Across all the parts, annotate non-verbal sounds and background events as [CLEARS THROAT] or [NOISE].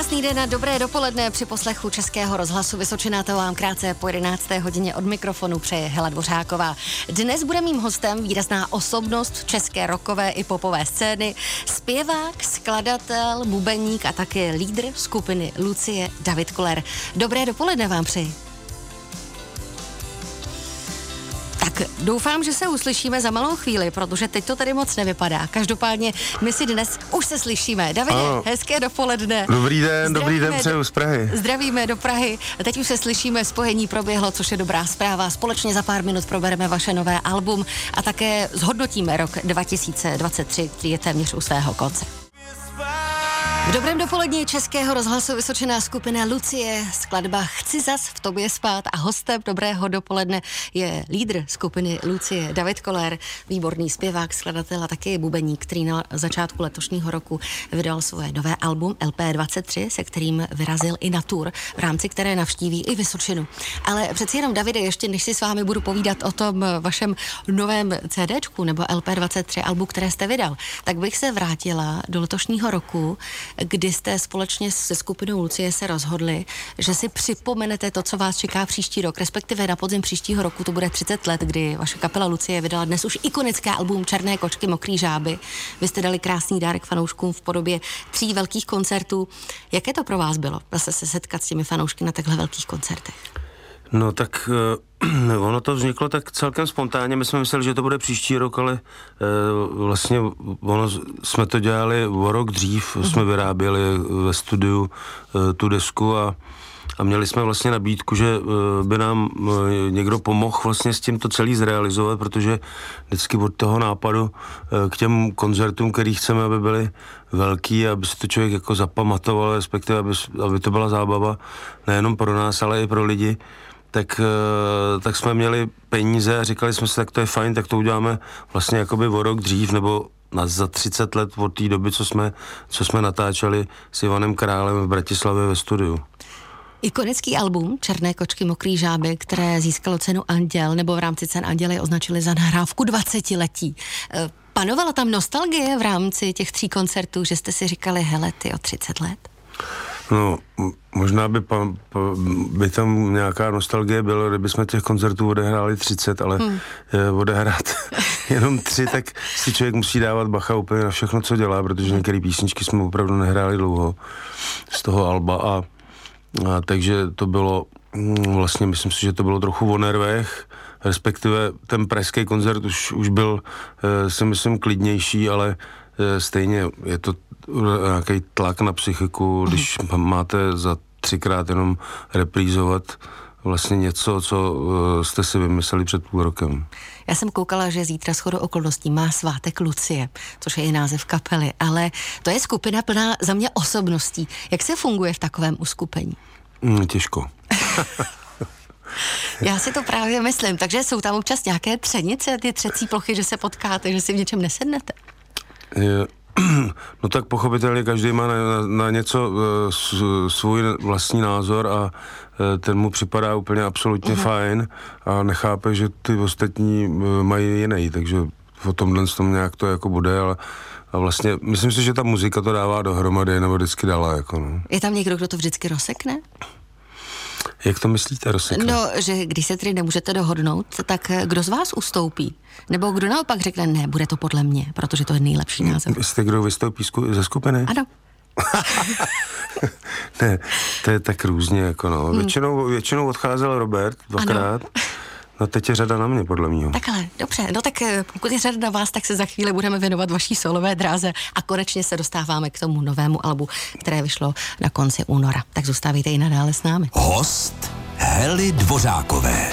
Krásný den a dobré dopoledne při poslechu Českého rozhlasu Vysočina. To vám krátce po 11. hodině od mikrofonu přeje Hela Dvořáková. Dnes bude mým hostem výrazná osobnost české rokové i popové scény, zpěvák, skladatel, bubeník a také lídr skupiny Lucie David Koller. Dobré dopoledne vám přeji. Tak doufám, že se uslyšíme za malou chvíli, protože teď to tady moc nevypadá. Každopádně my si dnes už se slyšíme. Davide, ano. hezké dopoledne. Dobrý den, Zdravíme dobrý den přeju z Prahy. Zdravíme do Prahy. Teď už se slyšíme, spojení proběhlo, což je dobrá zpráva. Společně za pár minut probereme vaše nové album a také zhodnotíme rok 2023, který je téměř u svého konce. V dobrém dopolední Českého rozhlasu Vysočená skupina Lucie, skladba Chci zas v tobě spát a hostem dobrého dopoledne je lídr skupiny Lucie David Koller, výborný zpěvák, skladatel a taky bubeník, který na začátku letošního roku vydal svoje nové album LP23, se kterým vyrazil i na tour, v rámci které navštíví i Vysočinu. Ale přeci jenom, Davide, ještě než si s vámi budu povídat o tom vašem novém CDčku nebo LP23 albu, které jste vydal, tak bych se vrátila do letošního roku, kdy jste společně se skupinou Lucie se rozhodli, že si připomenete to, co vás čeká příští rok, respektive na podzim příštího roku, to bude 30 let, kdy vaše kapela Lucie vydala dnes už ikonické album Černé kočky, mokrý žáby. Vy jste dali krásný dárek fanouškům v podobě tří velkých koncertů. Jaké to pro vás bylo zase se setkat s těmi fanoušky na takhle velkých koncertech? No tak uh, [CLEARS THROAT] ono to vzniklo tak celkem spontánně. My jsme mysleli, že to bude příští rok, ale uh, vlastně ono jsme to dělali o rok dřív. Uh-huh. Jsme vyráběli ve studiu uh, tu desku a a měli jsme vlastně nabídku, že by nám někdo pomohl vlastně s tím to celý zrealizovat, protože vždycky od toho nápadu k těm koncertům, který chceme, aby byly velký, aby si to člověk jako zapamatoval, respektive aby, aby to byla zábava nejenom pro nás, ale i pro lidi, tak, eh, tak jsme měli peníze a říkali jsme si, tak to je fajn, tak to uděláme vlastně jakoby o rok dřív, nebo na, za 30 let od té doby, co jsme, co jsme natáčeli s Ivanem Králem v Bratislavě ve studiu. Ikonický album Černé kočky, mokrý žáby, které získalo cenu Anděl, nebo v rámci cen Anděl označili za nahrávku 20 letí. Eh, panovala tam nostalgie v rámci těch tří koncertů, že jste si říkali, hele, ty o 30 let? No, možná by, pa, pa, by tam nějaká nostalgie byla, kdyby jsme těch koncertů odehráli 30, ale hmm. je, odehrát [LAUGHS] jenom tři, tak si člověk musí dávat bacha úplně na všechno, co dělá, protože některé písničky jsme opravdu nehráli dlouho z toho alba a, a takže to bylo, mm, vlastně myslím si, že to bylo trochu o nervech, respektive ten pražský koncert už, už byl, e, si myslím, klidnější, ale e, stejně je to nějaký tlak na psychiku, když máte za třikrát jenom reprízovat vlastně něco, co uh, jste si vymysleli před půl rokem. Já jsem koukala, že zítra schodu okolností má svátek Lucie, což je i název kapely, ale to je skupina plná za mě osobností. Jak se funguje v takovém uskupení? Mm, těžko. [LAUGHS] Já si to právě myslím, takže jsou tam občas nějaké třenice, ty třecí plochy, že se potkáte, že si v něčem nesednete? Je, [CLEARS THROAT] No tak pochopitelně každý má na, na, na něco uh, svůj vlastní názor a uh, ten mu připadá úplně absolutně uh-huh. fajn a nechápe, že ty ostatní uh, mají jiný, takže o tomhle tom nějak to jako bude, ale a vlastně myslím si, že ta muzika to dává dohromady, nebo vždycky dala. Jako no. Je tam někdo, kdo to vždycky rozsekne? Jak to myslíte, rozsekne? No, že když se tedy nemůžete dohodnout, tak kdo z vás ustoupí? Nebo kdo naopak řekne, ne, bude to podle mě, protože to je nejlepší název. Jste kdo vystoupí ze skupiny? Ano. [LAUGHS] ne, to je tak různě, jako no. Hmm. Většinou, většinou odcházel Robert dvakrát. Ano. No teď je řada na mě, podle mě. Takhle, dobře. No tak eh, pokud je řada na vás, tak se za chvíli budeme věnovat vaší solové dráze a konečně se dostáváme k tomu novému albu, které vyšlo na konci února. Tak zůstávejte i nadále s námi. Host Heli Dvořákové.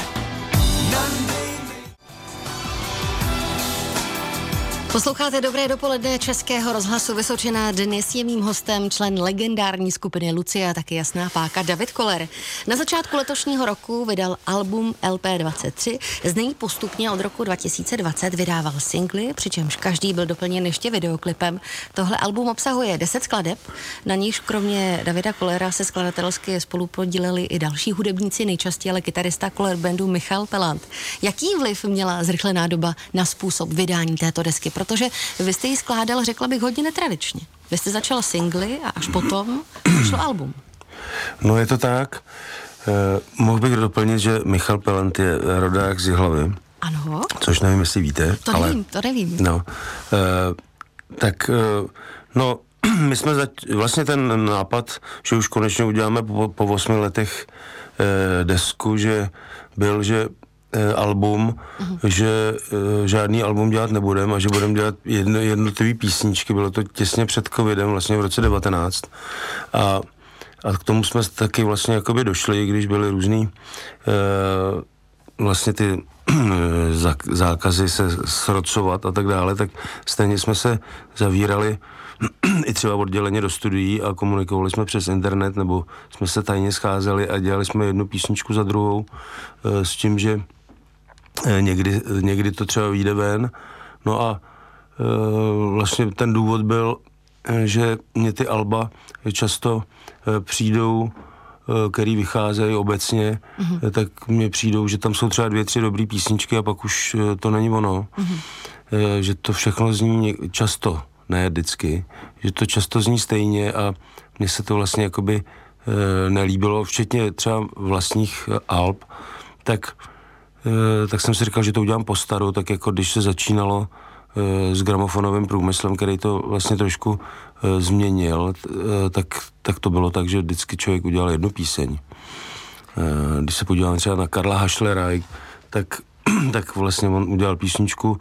Posloucháte Dobré dopoledne Českého rozhlasu Vysočina. Dnes je mým hostem člen legendární skupiny Lucia, taky jasná páka David Koller. Na začátku letošního roku vydal album LP23. Z něj postupně od roku 2020 vydával singly, přičemž každý byl doplněn ještě videoklipem. Tohle album obsahuje 10 skladeb, na níž kromě Davida Kollera se skladatelsky spolupodíleli i další hudebníci, nejčastěji ale kytarista Koller bandu Michal Pelant. Jaký vliv měla zrychlená doba na způsob vydání této desky? Protože vy jste ji skládal, řekla bych, hodně netradičně. Vy jste začal singly a až potom šlo album. No je to tak. Eh, mohl bych doplnit, že Michal Pelant je rodák z Jihlavy. Ano. Což nevím, jestli víte. To ale, nevím, to nevím. No, eh, tak eh, no, [CLEARS THROAT] my jsme zač- vlastně ten nápad, že už konečně uděláme po, po 8 letech eh, desku, že byl, že album, mm-hmm. že eh, žádný album dělat nebudeme a že budeme dělat jedno, jednotlivé písničky. Bylo to těsně před covidem, vlastně v roce 19. A, a k tomu jsme taky vlastně jakoby došli, když byly různý eh, vlastně ty zákazy se srocovat a tak dále, tak stejně jsme se zavírali i třeba odděleně do studií a komunikovali jsme přes internet, nebo jsme se tajně scházeli a dělali jsme jednu písničku za druhou eh, s tím, že eh, někdy, někdy to třeba vyjde ven. No a eh, vlastně ten důvod byl, že mě ty alba často přijdou který vycházejí obecně, mm-hmm. tak mně přijdou, že tam jsou třeba dvě, tři dobré písničky a pak už to není ono. Mm-hmm. Že to všechno zní často ne vždycky, že to často zní stejně a mně se to vlastně jakoby e, nelíbilo, včetně třeba vlastních alb, tak, tak jsem si říkal, že to udělám po staru, tak jako když se začínalo e, s gramofonovým průmyslem, který to vlastně trošku e, změnil, tak, tak to bylo tak, že vždycky člověk udělal jednu píseň. Když se podívám třeba na Karla Hašlera, tak, [CLEARS THROAT] tak vlastně on udělal písničku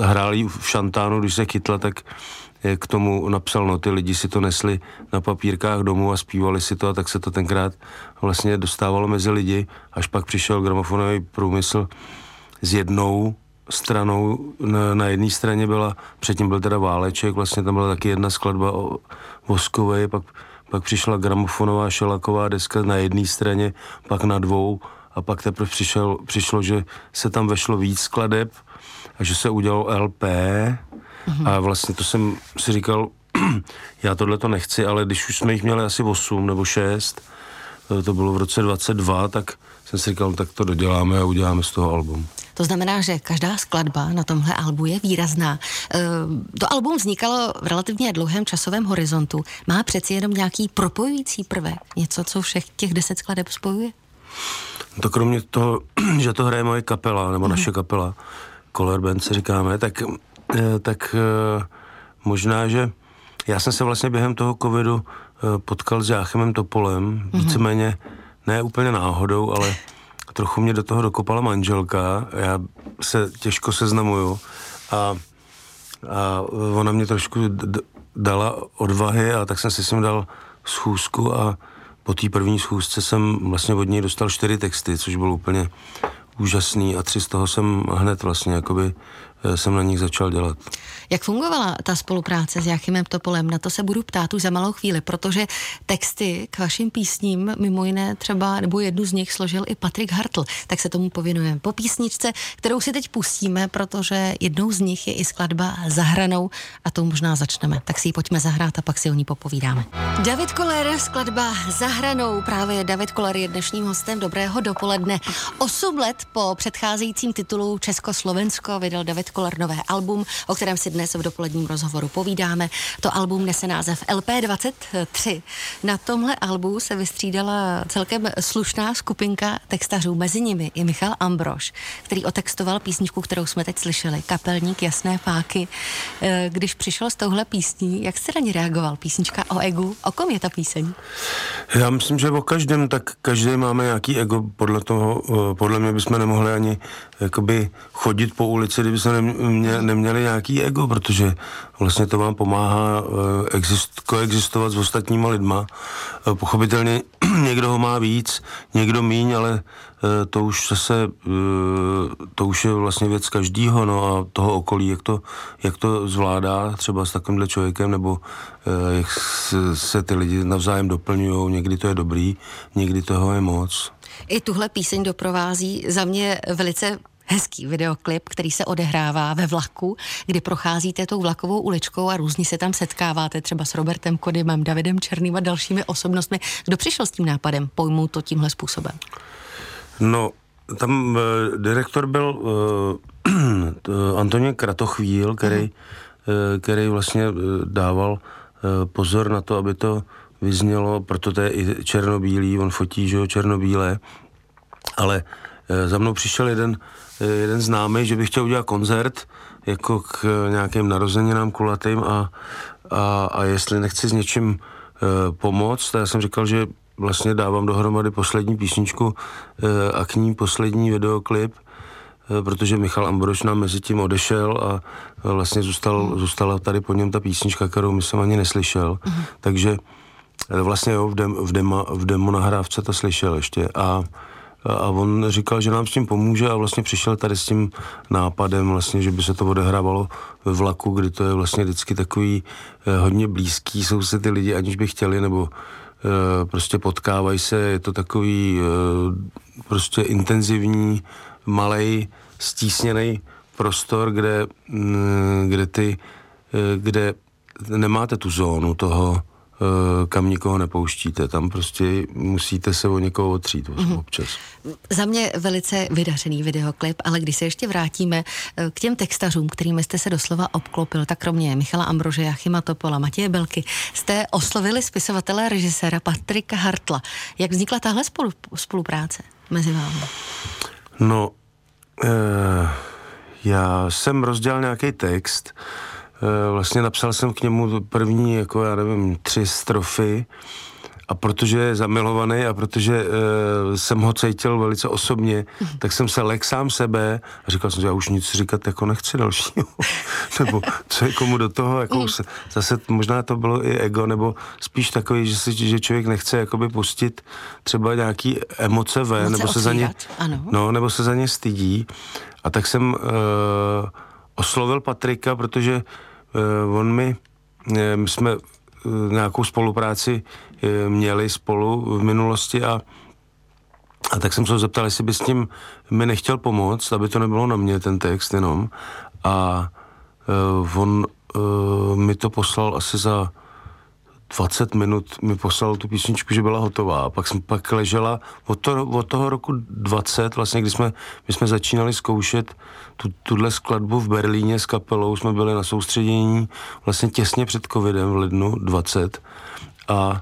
hrál v šantánu, když se chytla, tak k tomu napsal noty, lidi si to nesli na papírkách domů a zpívali si to a tak se to tenkrát vlastně dostávalo mezi lidi, až pak přišel gramofonový průmysl s jednou stranou, na, na jedné straně byla, předtím byl teda Váleček, vlastně tam byla taky jedna skladba o Voskové, pak, pak přišla gramofonová šelaková deska na jedné straně, pak na dvou a pak teprve přišel, přišlo, že se tam vešlo víc skladeb a že se udělalo LP mm-hmm. a vlastně to jsem si říkal, [CLEARS THROAT] já tohle to nechci, ale když už jsme jich měli asi 8 nebo 6, eh, to bylo v roce 22, tak jsem si říkal, tak to doděláme a uděláme z toho album. To znamená, že každá skladba na tomhle albu je výrazná. Eh, to album vznikalo v relativně dlouhém časovém horizontu. Má přeci jenom nějaký propojující prvek, něco, co všech těch deset skladeb spojuje? To kromě toho, [CLEARS THROAT] že to hraje moje kapela, nebo mm. naše kapela, Color Band se říkáme, tak, tak eh, možná, že já jsem se vlastně během toho covidu eh, potkal s Jáchemem Topolem, mm-hmm. víceméně ne úplně náhodou, ale trochu mě do toho dokopala manželka, já se těžko seznamuju a, a ona mě trošku d- dala odvahy a tak jsem si s ním dal schůzku a po té první schůzce jsem vlastně od něj dostal čtyři texty, což bylo úplně úžasný a tři z toho jsem hned vlastně jakoby eh, jsem na nich začal dělat. Jak fungovala ta spolupráce s Jachimem Topolem? Na to se budu ptát už za malou chvíli, protože texty k vašim písním, mimo jiné třeba, nebo jednu z nich složil i Patrik Hartl, tak se tomu povinujeme. Po písničce, kterou si teď pustíme, protože jednou z nich je i skladba Zahranou a to možná začneme. Tak si ji pojďme zahrát a pak si o ní popovídáme. David Koller, skladba Zahranou. Právě David Koller je dnešním hostem. Dobrého dopoledne. Osm let po předcházejícím titulu Československo vydal David Koller nové album, o kterém si dnes v dopoledním rozhovoru povídáme. To album nese název LP23. Na tomhle albu se vystřídala celkem slušná skupinka textařů, mezi nimi i Michal Ambroš, který otextoval písničku, kterou jsme teď slyšeli, Kapelník jasné fáky. Eh, když přišel s touhle písní, jak jste na ní reagoval? Písnička o egu, o kom je ta píseň? Já myslím, že o každém, tak každý máme nějaký ego, podle toho, eh, podle mě bychom nemohli ani jakoby chodit po ulici, kdyby se nemě, neměli nějaký ego, protože vlastně to vám pomáhá eh, exist, koexistovat s ostatníma lidma. Eh, pochopitelně [CLEARS THROAT] někdo ho má víc, někdo míň, ale eh, to už zase, to už je vlastně věc každýho, no a toho okolí, jak to, jak to zvládá třeba s takovýmhle člověkem, nebo jak se ty lidi navzájem doplňují, někdy to je dobrý, někdy toho je moc. I tuhle píseň doprovází za mě velice hezký videoklip, který se odehrává ve vlaku, kdy procházíte tou vlakovou uličkou a různě se tam setkáváte třeba s Robertem Kodymem, Davidem Černým a dalšími osobnostmi. Kdo přišel s tím nápadem pojmout to tímhle způsobem? No, tam uh, direktor byl uh, [CLEARS THROAT] Antonín Kratochvíl, který, uh, který vlastně uh, dával pozor na to, aby to vyznělo, proto to je i černobílý, on fotí, že jo, černobílé, ale za mnou přišel jeden, jeden známý, že by chtěl udělat koncert, jako k nějakým narozeninám kulatým a, a, a jestli nechci s něčím pomoct, tak já jsem říkal, že vlastně dávám dohromady poslední písničku a k ní poslední videoklip, protože Michal Ambroš nám mezi tím odešel a vlastně zůstal, zůstala tady po něm ta písnička, kterou my jsem ani neslyšel. Mm. Takže vlastně jo, v, dem, v, demo, v demo nahrávce to slyšel ještě a a on říkal, že nám s tím pomůže a vlastně přišel tady s tím nápadem vlastně, že by se to odehrávalo ve vlaku, kdy to je vlastně vždycky takový eh, hodně blízký, jsou se ty lidi, aniž by chtěli, nebo eh, prostě potkávají se, je to takový eh, prostě intenzivní, malej, stísněný prostor, kde, mm, kde ty, kde nemáte tu zónu toho, kam nikoho nepouštíte. Tam prostě musíte se o někoho otřít mm-hmm. občas. Za mě velice vydařený videoklip, ale když se ještě vrátíme eh, k těm textařům, kterými jste se doslova obklopil, tak kromě Michala Ambrože, Jachima Topola, Matěje Belky, jste oslovili spisovatele a režiséra Patrika Hartla. Jak vznikla tahle spolu, spolupráce mezi vámi? No, eh, já jsem rozdělal nějaký text, Eh, vlastně napsal jsem k němu první, jako já nevím, tři strofy a protože je zamilovaný a protože uh, jsem ho cítil velice osobně, mm. tak jsem se lek sám sebe a říkal jsem, že já už nic říkat jako nechci dalšího. [LAUGHS] nebo co je komu do toho, jako mm. se, zase možná to bylo i ego, nebo spíš takový, že, si, že člověk nechce jakoby pustit třeba nějaký emoce ven, nebo se za ně, ano. no, nebo se za ně stydí. A tak jsem uh, oslovil Patrika, protože Eh, on mi, eh, my jsme eh, nějakou spolupráci měli spolu v minulosti a a tak jsem se ho zeptal, jestli by s tím mi nechtěl pomoct, aby to nebylo na mě ten text jenom. A uh, on uh, mi to poslal asi za 20 minut mi poslal tu písničku, že byla hotová. Pak jsem pak ležela od, to, od toho roku 20, vlastně, kdy jsme, my jsme začínali zkoušet tu, tuhle skladbu v Berlíně s kapelou, jsme byli na soustředění vlastně těsně před covidem v lednu 20 a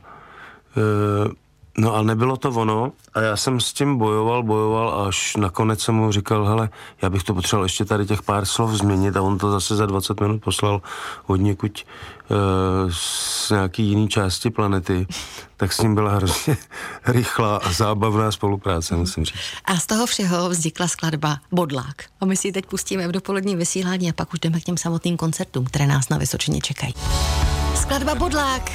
e, No ale nebylo to ono a já jsem s tím bojoval, bojoval až nakonec jsem mu říkal, hele, já bych to potřeboval ještě tady těch pár slov změnit a on to zase za 20 minut poslal od někuď uh, z nějaký jiný části planety, tak s ním byla hrozně [LAUGHS] rychlá a zábavná spolupráce, musím říct. A z toho všeho vznikla skladba Bodlák. A my si ji teď pustíme v dopolední vysílání a pak už jdeme k těm samotným koncertům, které nás na Vysočině čekají. Skladba Bodlák.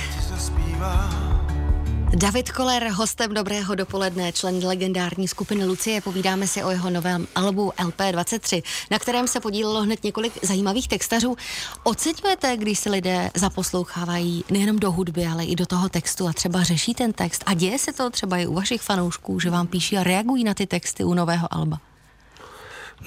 David Koller, hostem Dobrého dopoledne, člen legendární skupiny Lucie. Povídáme si o jeho novém albu LP23, na kterém se podílelo hned několik zajímavých textařů. Oceňujete, když se lidé zaposlouchávají nejenom do hudby, ale i do toho textu a třeba řeší ten text? A děje se to třeba i u vašich fanoušků, že vám píší a reagují na ty texty u nového alba?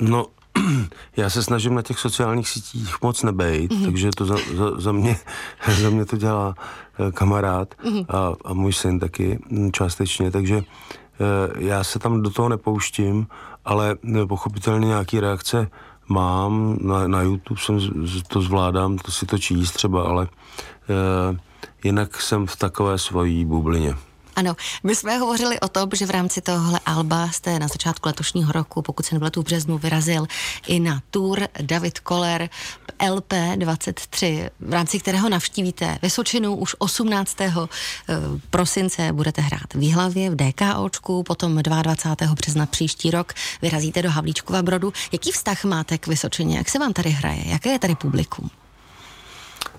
No, [CLEARS THROAT] já se snažím na těch sociálních sítích moc nebejt, mm-hmm. takže to za, za, za, mě, [LAUGHS] za mě to dělá eh, kamarád mm-hmm. a, a můj syn taky mm, částečně, takže eh, já se tam do toho nepouštím, ale eh, pochopitelně nějaký reakce mám, na, na YouTube jsem to zvládám, to si to číst třeba, ale jinak jsem v takové svojí bublině. Ano, my jsme hovořili o tom, že v rámci tohohle alba jste na začátku letošního roku, pokud se nepletu v březnu, vyrazil i na tour David Koller LP 23, v rámci kterého navštívíte Vysočinu už 18. Eh, prosince budete hrát v Výhlavě, v DKOčku, potom 22. března příští rok vyrazíte do Havlíčkova Brodu. Jaký vztah máte k Vysočině? Jak se vám tady hraje? Jaké je tady publikum?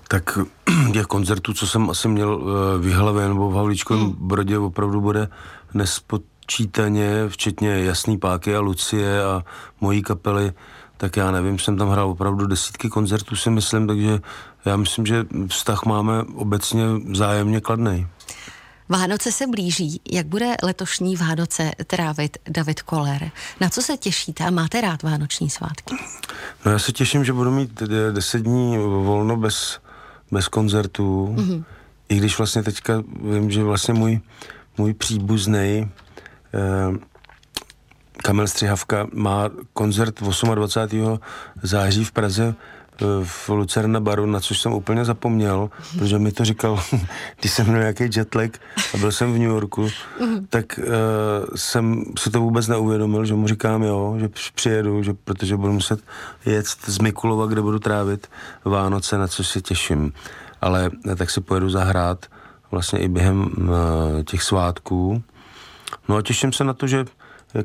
Tak [CLEARS THROAT] těch koncertů, co jsem asi měl eh, v Jihlavě nebo v Havlíčkovém hmm. Brodě, opravdu bude nespočítaně, včetně Jasný páky a Lucie a mojí kapely, tak já nevím, jsem tam hrál opravdu desítky koncertů, si myslím, takže já myslím, že vztah máme obecně vzájemně kladný. Vánoce se blíží. Jak bude letošní Vánoce trávit David Koller? Na co se těšíte a máte rád vánoční svátky? No já se těším, že budu mít deset dní volno bez bez koncertů, mm-hmm. i když vlastně teďka vím, že vlastně můj, můj příbuzný eh, Kamil Střihavka má koncert 28. září v Praze v Lucerna baru, na což jsem úplně zapomněl, protože mi to říkal, [LAUGHS] když jsem měl nějaký jetlag a byl jsem v New Yorku, tak uh, jsem si to vůbec neuvědomil, že mu říkám jo, že přijedu, že, protože budu muset jet z Mikulova, kde budu trávit Vánoce, na což se těším. Ale tak si pojedu zahrát vlastně i během uh, těch svátků. No a těším se na to, že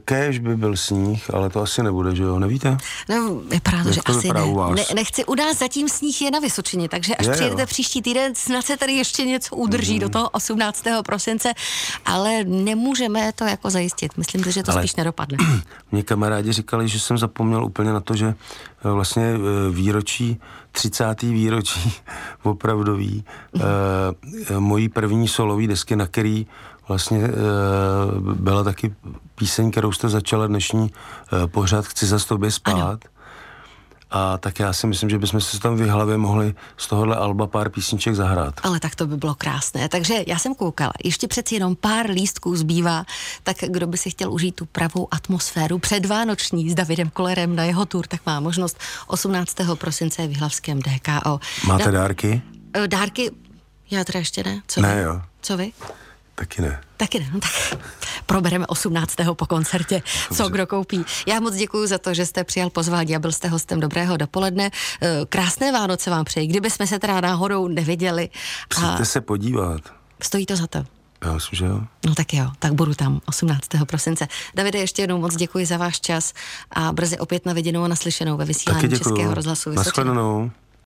Kéž by byl sníh, ale to asi nebude, že jo, nevíte? No, vypadá to, že to asi ne. ne. Nechci u nás zatím sníh je na Vysočině, takže až Je, přijedete jo. příští týden, snad se tady ještě něco udrží Mhm. do toho 18. prosince, ale nemůžeme to jako zajistit. Myslím si, že to Ale- spíš nedopadne. [CLEARS THROAT] Mě kamarádi říkali, že jsem zapomněl úplně na to, že eh, vlastně eh, výročí, 30. výročí [LAUGHS] opravdový, eh, mojí první solový desky, na který vlastně eh, byla taky píseň, kterou jste začala dnešní eh, pořad Chci za tobě spát. Ano. A tak já si myslím, že bychom si tam v hlavě mohli z tohohle alba pár písniček zahrát. Ale tak to by bylo krásné. Takže já jsem koukala, ještě přeci jenom pár lístků zbývá, tak kdo by si chtěl užít tu pravou atmosféru předvánoční s Davidem Kolerem na jeho tour, tak má možnost 18. prosince v Jihlavském DKO. Máte Na- dárky? Eh, Dárky, já teda ještě ne. Co Ne, vy? jo. Co vy? Taky ne. Taky ne, no tak probereme 18. po koncertě, co kdo koupí. Já moc děkuji za to, že jste přijal pozvání a byl jste hostem Dobrého dopoledne. Eh, Krásné Vánoce vám přeji, kdyby jsme se teda náhodou neviděli. A Přijďte se podívat. stojí to za to. Já myslím, že jo. No tak jo, tak budu tam 18. prosince. Davide, ještě jednou moc děkuji za váš čas a brzy opět na viděnou a naslyšenou ve vysílání. Českého rozhlasu Vysočina. Naschledanou.